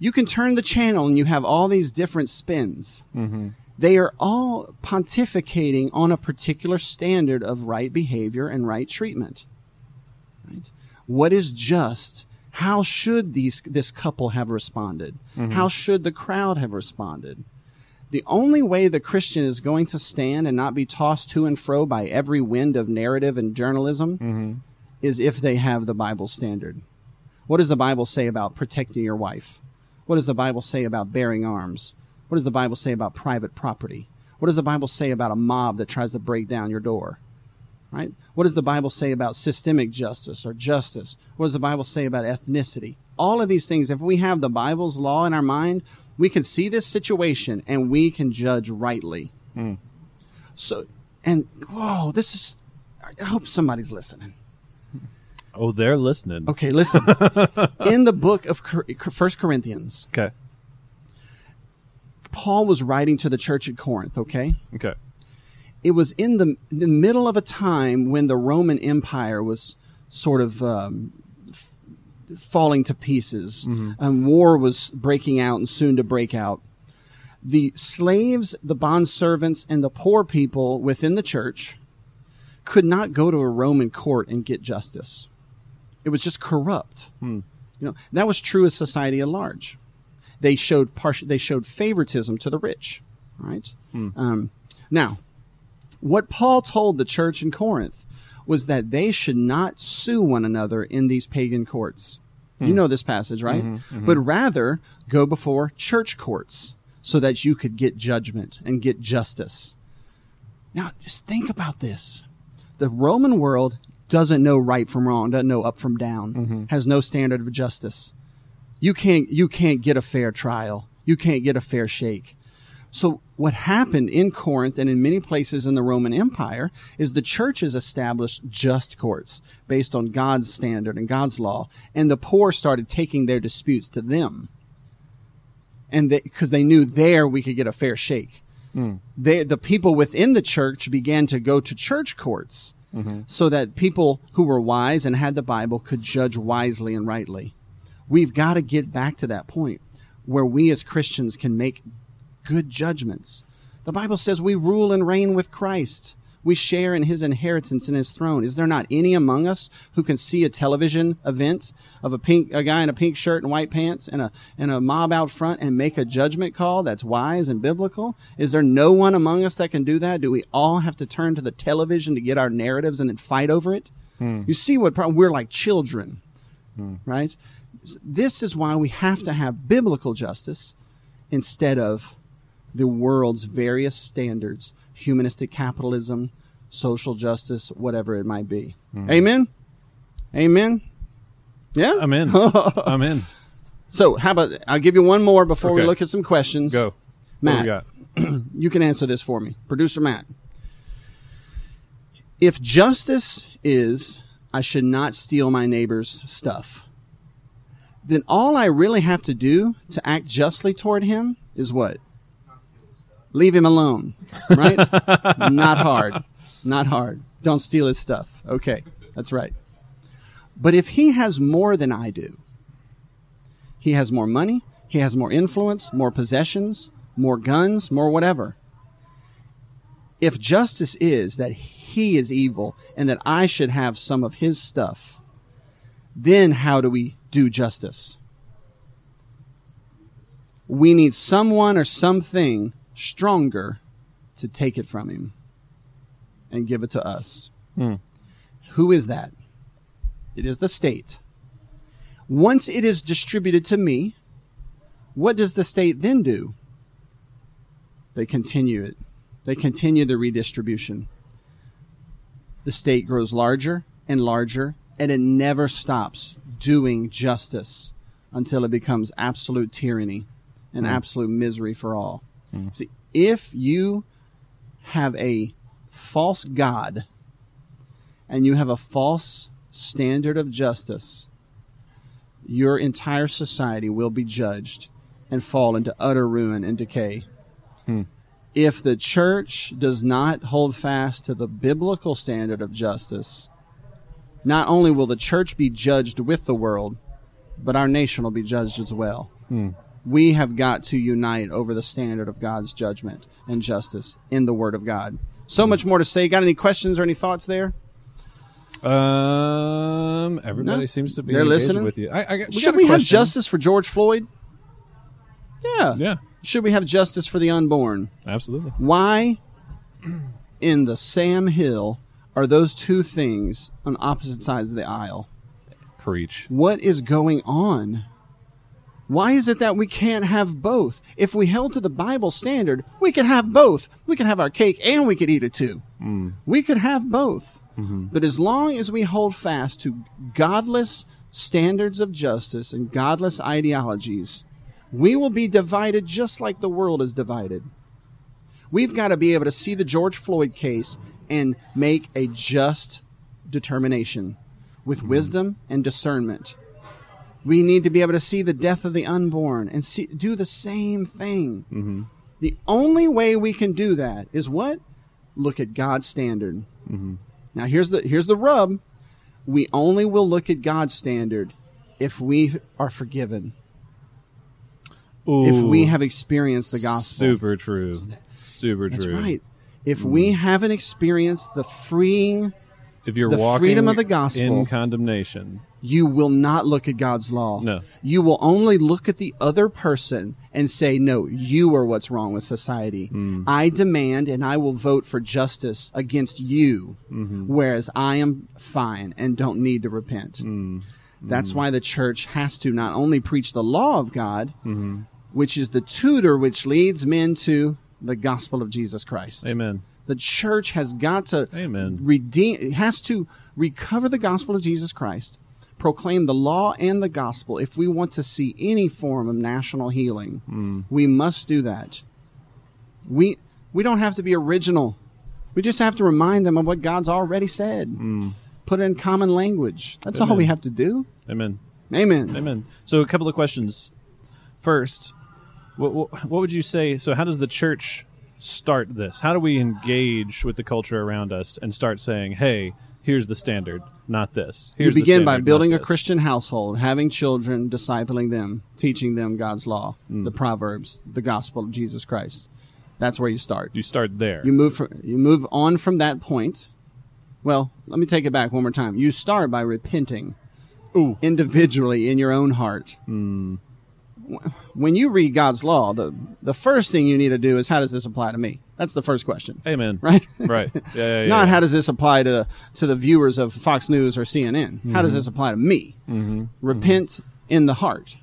You can turn the channel and you have all these different spins. Mm-hmm. They are all pontificating on a particular standard of right behavior and right treatment. Right? What is just? How should these this couple have responded? Mm-hmm. How should the crowd have responded? The only way the Christian is going to stand and not be tossed to and fro by every wind of narrative and journalism mm-hmm. is if they have the Bible standard. What does the Bible say about protecting your wife? What does the Bible say about bearing arms? What does the Bible say about private property? What does the Bible say about a mob that tries to break down your door? Right? What does the Bible say about systemic justice or justice? What does the Bible say about ethnicity? All of these things, if we have the Bible's law in our mind, we can see this situation and we can judge rightly. Hmm. So, and whoa, this is, I hope somebody's listening. Oh, they're listening. Okay, listen. in the book of First Corinthians, Okay. Paul was writing to the church at Corinth, okay? Okay. It was in the, the middle of a time when the Roman Empire was sort of um, f- falling to pieces, and war was breaking out and soon to break out. The slaves, the bondservants, and the poor people within the church could not go to a Roman court and get justice. It was just corrupt. You know that was true of society at large. They showed partial, they showed favoritism to the rich. Right hmm. um, now, what Paul told the church in Corinth was that they should not sue one another in these pagan courts. You hmm. know this passage, right? Mm-hmm, mm-hmm. But rather go before church courts so that you could get judgment and get justice. Now, just think about this. The Roman world doesn't know right from wrong, doesn't know up from down, mm-hmm. has no standard of justice. You can't you can't get a fair trial. You can't get a fair shake. So what happened in Corinth and in many places in the Roman Empire is the churches established just courts based on God's standard and God's law, and the poor started taking their disputes to them. And because they, knew there we could get a fair shake. Hmm. They, the people within the church began to go to church courts mm-hmm. so that people who were wise and had the Bible could judge wisely and rightly. We've got to get back to that point where we as Christians can make good judgments. The Bible says we rule and reign with Christ. We share in his inheritance in his throne. Is there not any among us who can see a television event of a pink a guy in a pink shirt and white pants and a and a mob out front and make a judgment call that's wise and biblical? Is there no one among us that can do that? Do we all have to turn to the television to get our narratives and then fight over it? Hmm. You see what pro- we're like children, hmm. right? This is why we have to have biblical justice instead of the world's various standards humanistic capitalism, social justice, whatever it might be. Hmm. Amen? Amen? Yeah? I'm in. I'm in. So, how about I'll give you one more before we look at some questions. Go. Matt, you can answer this for me. Producer Matt. If justice is, I should not steal my neighbor's stuff, then all I really have to do to act justly toward him is what? Leave him alone, right? not hard. Not hard. Don't steal his stuff. Okay, that's right. But if he has more than I do, he has more money, he has more influence, more possessions, more guns, more whatever. If justice is that he is evil and that I should have some of his stuff, then how do we do justice? We need someone or something stronger to take it from him and give it to us. Hmm. Who is that? It is the state. Once it is distributed to me, what does the state then do? They continue it. They continue the redistribution. The state grows larger and larger, and it never stops doing justice until it becomes absolute tyranny and hmm. absolute misery for all. Hmm. See, if you have a false God and you have a false standard of justice, your entire society will be judged and fall into utter ruin and decay. Hmm. If the church does not hold fast to the biblical standard of justice, not only will the church be judged with the world, but our nation will be judged as well. We have got to unite over the standard of God's judgment and justice in the Word of God. So much more to say. Got any questions or any thoughts there? Um, everybody No? seems to be They're listening? with you. I, I, we Should we have justice for George Floyd? Yeah. Yeah, Should we have justice for the unborn? absolutely. Why in the Sam Hill are those two things on opposite sides of the aisle? Preach. What is going on? Why is it that we can't have both? If we held to the Bible standard, we could have both. We could have our cake and we could eat it too. Mm. We could have both. Mm-hmm. But as long as we hold fast to godless standards of justice and godless ideologies, we will be divided just like the world is divided. We've got to be able to see the George Floyd case and make a just determination with mm-hmm. wisdom and discernment. We need to be able to see the death of the unborn and see, do the same thing. Mm-hmm. The only way we can do that is what? Look at God's standard. Mm-hmm. Now here's the here's the rub. We only will look at God's standard if we are forgiven. If we have experienced the gospel. super true, super That's true. right. If we haven't experienced the freeing, If you're The walking freedom of the gospel. in condemnation, you will not look at God's law. No. You will only look at the other person and say, no, you are what's wrong with society. Hmm. I demand and I will vote for justice against you, Mm-hmm. whereas I am fine and don't need to repent. Hmm. That's why the church has to not only preach the law of God, Mm-hmm. which is the tutor which leads men to the gospel of Jesus Christ. Amen. The church has got to Amen. redeem it has to recover the gospel of Jesus Christ, proclaim the law and the gospel. If we want to see any form of national healing, Hmm. we must do that. We we don't have to be original. We just have to remind them of what God's already said. Put it in common language. That's all we have to do. Amen. Amen. Amen. So, a couple of questions. First, what, what, what would you say? So, how does the church start this? How do we engage with the culture around us and start saying, "Hey, here's the standard, not this." You Here's the begin by building a this." Christian household, having children, discipling them, teaching them God's law, Mm. the Proverbs, the gospel of Jesus Christ. That's where you start. You start there. You move from, you move on from that point. Well, let me take it back one more time. You start by repenting Ooh. individually in your own heart. Hmm. When you read God's law, the the first thing you need to do is how does this apply to me? That's the first question, Amen. right? Right. Yeah. yeah, yeah Not how does this apply to to the viewers of Fox News or CNN? How Mm-hmm. does this apply to me? Repent in the heart.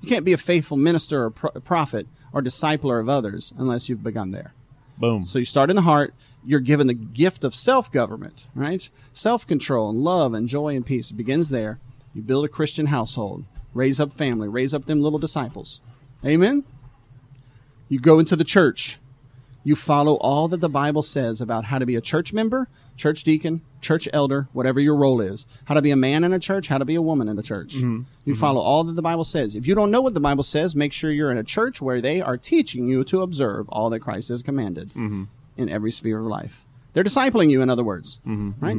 You can't be a faithful minister or pro- prophet or discipler of others unless you've begun there. Boom. So you start in the heart. You're given the gift of self government, right? Self control and love and joy and peace. It begins there. You build a Christian household, raise up family, raise up them little disciples. Amen? You go into the church. You follow all that the Bible says about how to be a church member, church deacon, church elder, whatever your role is. How to be a man in a church, how to be a woman in a church. Mm-hmm. You mm-hmm. follow all that the Bible says. If you don't know what the Bible says, make sure you're in a church where they are teaching you to observe all that Christ has commanded mm-hmm. in every sphere of life. They're discipling you, in other words. Right?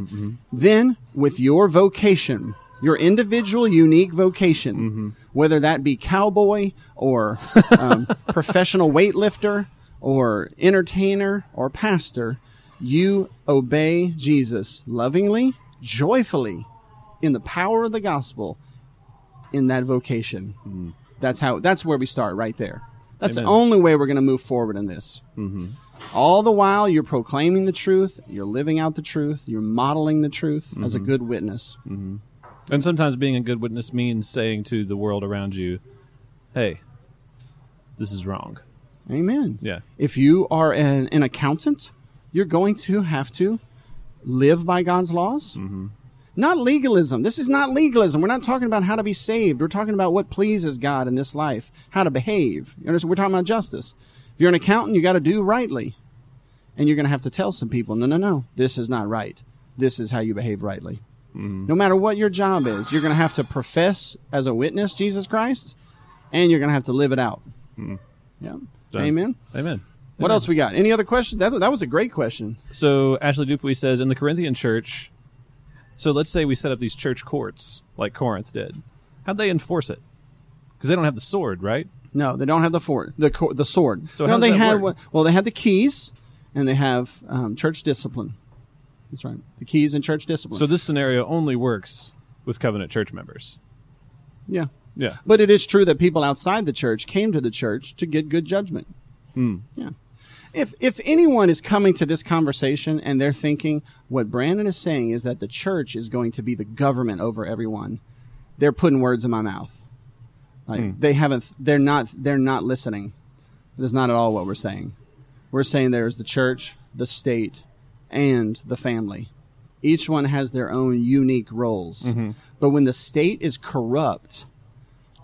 Then, with your vocation, your individual, unique vocation, mm-hmm. whether that be cowboy or um, professional weightlifter or entertainer or pastor, you obey Jesus lovingly, joyfully, in the power of the gospel, in that vocation. Mm-hmm. That's how. That's where we start, right there. That's the only way we're going to move forward in this. Mm-hmm. All the while, you're proclaiming the truth, you're living out the truth, you're modeling the truth as a good witness. And sometimes being a good witness means saying to the world around you, "Hey, this is wrong." Amen. Yeah. If you are an, an accountant, you're going to have to live by God's laws. Mm-hmm. Not legalism. This is not legalism. We're not talking about how to be saved. We're talking about what pleases God in this life, how to behave. You understand? We're talking about justice. If you're an accountant, you got to do rightly. And you're going to have to tell some people, no, no, no, this is not right. This is how you behave rightly. No matter what your job is, you're going to have to profess as a witness Jesus Christ, and you're going to have to live it out. Yeah. Done. Amen. Amen. What else we got? Any other questions? That, that was a great question. So Ashley Dupuy says in the Corinthian church. So let's say we set up these church courts like Corinth did. How'd they enforce it? Because they don't have the sword, right? No, they don't have the fort, the the sword. So no, they had work? well, they had the keys, and they have um, church discipline. That's right, the keys and church discipline. So this scenario only works with covenant church members. yeah, Yeah. but it is true that people outside the church came to the church to get good judgment. Hmm. Yeah. If if anyone is coming to this conversation and they're thinking what Brandon is saying is that the church is going to be the government over everyone, they're putting words in my mouth. Like Hmm. they haven't they're not they're not listening. That's not at all what we're saying. We're saying there's the church, the state, and the family. Each one has their own unique roles. Mm-hmm. But when the state is corrupt,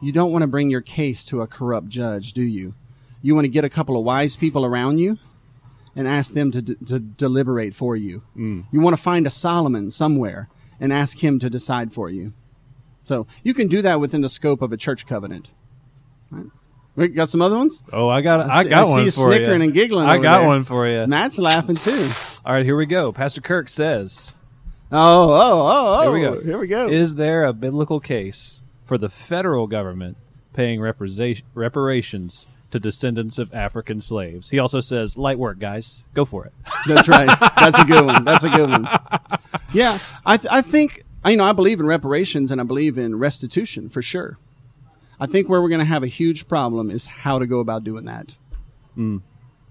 you don't want to bring your case to a corrupt judge, do you? You want to get a couple of wise people around you and ask them to, d- to deliberate for you. Mm. You want to find a Solomon somewhere and ask him to decide for you. So you can do that within the scope of a church covenant. Right? We got some other ones? Oh, I got I I, see- got I see one you for snickering you. and giggling I got there. one for you. Matt's laughing too. All right, here we go. Pastor Kirk says, Oh, oh, oh, oh. Here we go. Here we go. Is there a biblical case for the federal government paying represa- reparations to descendants of African slaves? He also says, light work, guys. Go for it. That's right. That's a good one. That's a good one. Yeah, I th- I think you know I believe in reparations and I believe in restitution for sure. I think where we're going to have a huge problem is how to go about doing that. Mm.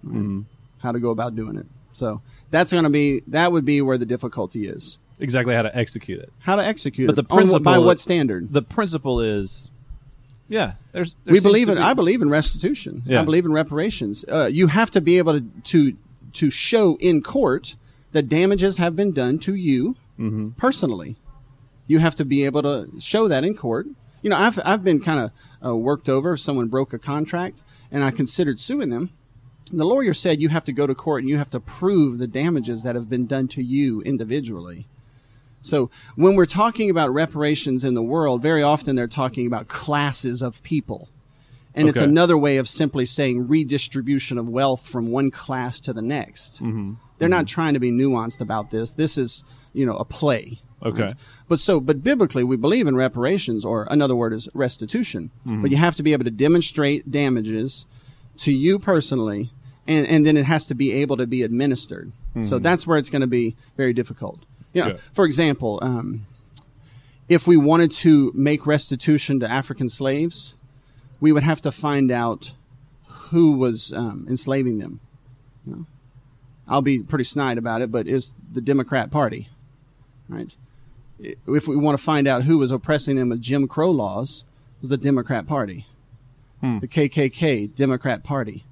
Right? How to go about doing it. So that's going to be that would be where the difficulty is. Exactly how to execute it. How to execute it. But the what- by what standard? The principle is, yeah, there's. there we believe in. be- I believe in restitution. Yeah. I believe in reparations. Uh, you have to be able to, to to show in court that damages have been done to you Mm-hmm. personally. You have to be able to show that in court. You know, I've I've been kind of uh, worked over. if Someone broke a contract, and I considered suing them the lawyer said you have to go to court and you have to prove the damages that have been done to you individually. So when we're talking about reparations in the world, very often they're talking about classes of people. And it's another way of simply saying redistribution of wealth from one class to the next. Mm-hmm. They're not trying to be nuanced about this. This is, you know, a play. Okay. But so, but biblically, we believe in reparations, or another word is restitution. But you have to be able to demonstrate damages to you personally, and, and then it has to be able to be administered. So that's where it's going to be very difficult. You know, Okay. for example, um, if we wanted to make restitution to African slaves, we would have to find out who was um, enslaving them. You know? I'll be pretty snide about it, but it's the Democrat Party, right? If we want to find out who was oppressing them with Jim Crow laws, it was the Democrat Party. The KKK, Democrat Party.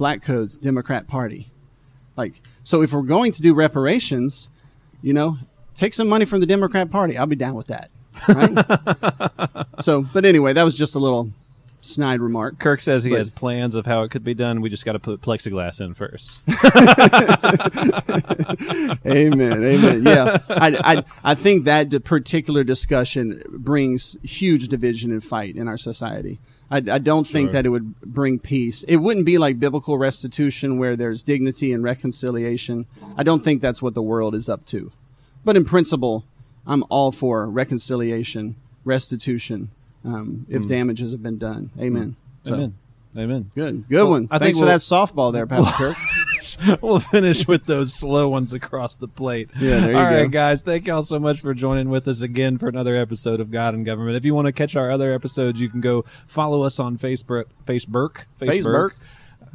Black Codes, Democrat Party. Like, so if we're going to do reparations, you know, take some money from the Democrat Party. I'll be down with that. Right? so, but anyway, that was just a little snide remark. Kirk says he But- has plans of how it could be done. We just got to put plexiglass in first. amen. Amen. Yeah. I, I, I think that particular discussion brings huge division and fight in our society. I, I don't think that it would bring peace. It wouldn't be like biblical restitution where there's dignity and reconciliation. I don't think that's what the world is up to. But in principle, I'm all for reconciliation, restitution, um, if damages have been done. Amen. So, Mm. Amen. Amen. Good. Good Well, one. I Thanks think for that softball there, Pastor Kirk. we'll finish with those slow ones across the plate. Yeah, there you All right, go. guys. Thank y'all so much for joining with us again for another episode of God and Government. If you want to catch our other episodes, you can go follow us on Facebook. Facebook. Facebook.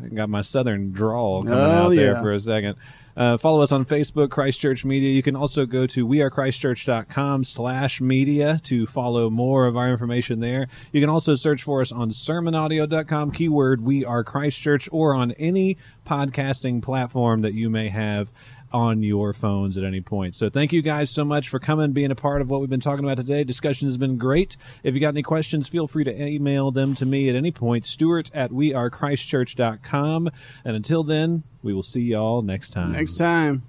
I got my southern drawl coming Oh, out there yeah. for a second. Uh, follow us on Facebook, Christ Church Media. You can also go to wearechristchurch.com slash media to follow more of our information there. You can also search for us on sermonaudio.com, keyword we are Christchurch, or on any podcasting platform that you may have on your phones at any point. So thank you guys so much for coming, being a part of what we've been talking about today. Discussion has been great. If you got any questions, feel free to email them to me at any point, Stuart at wearechristchurch.com. And until then, we will see y'all next time. Next time.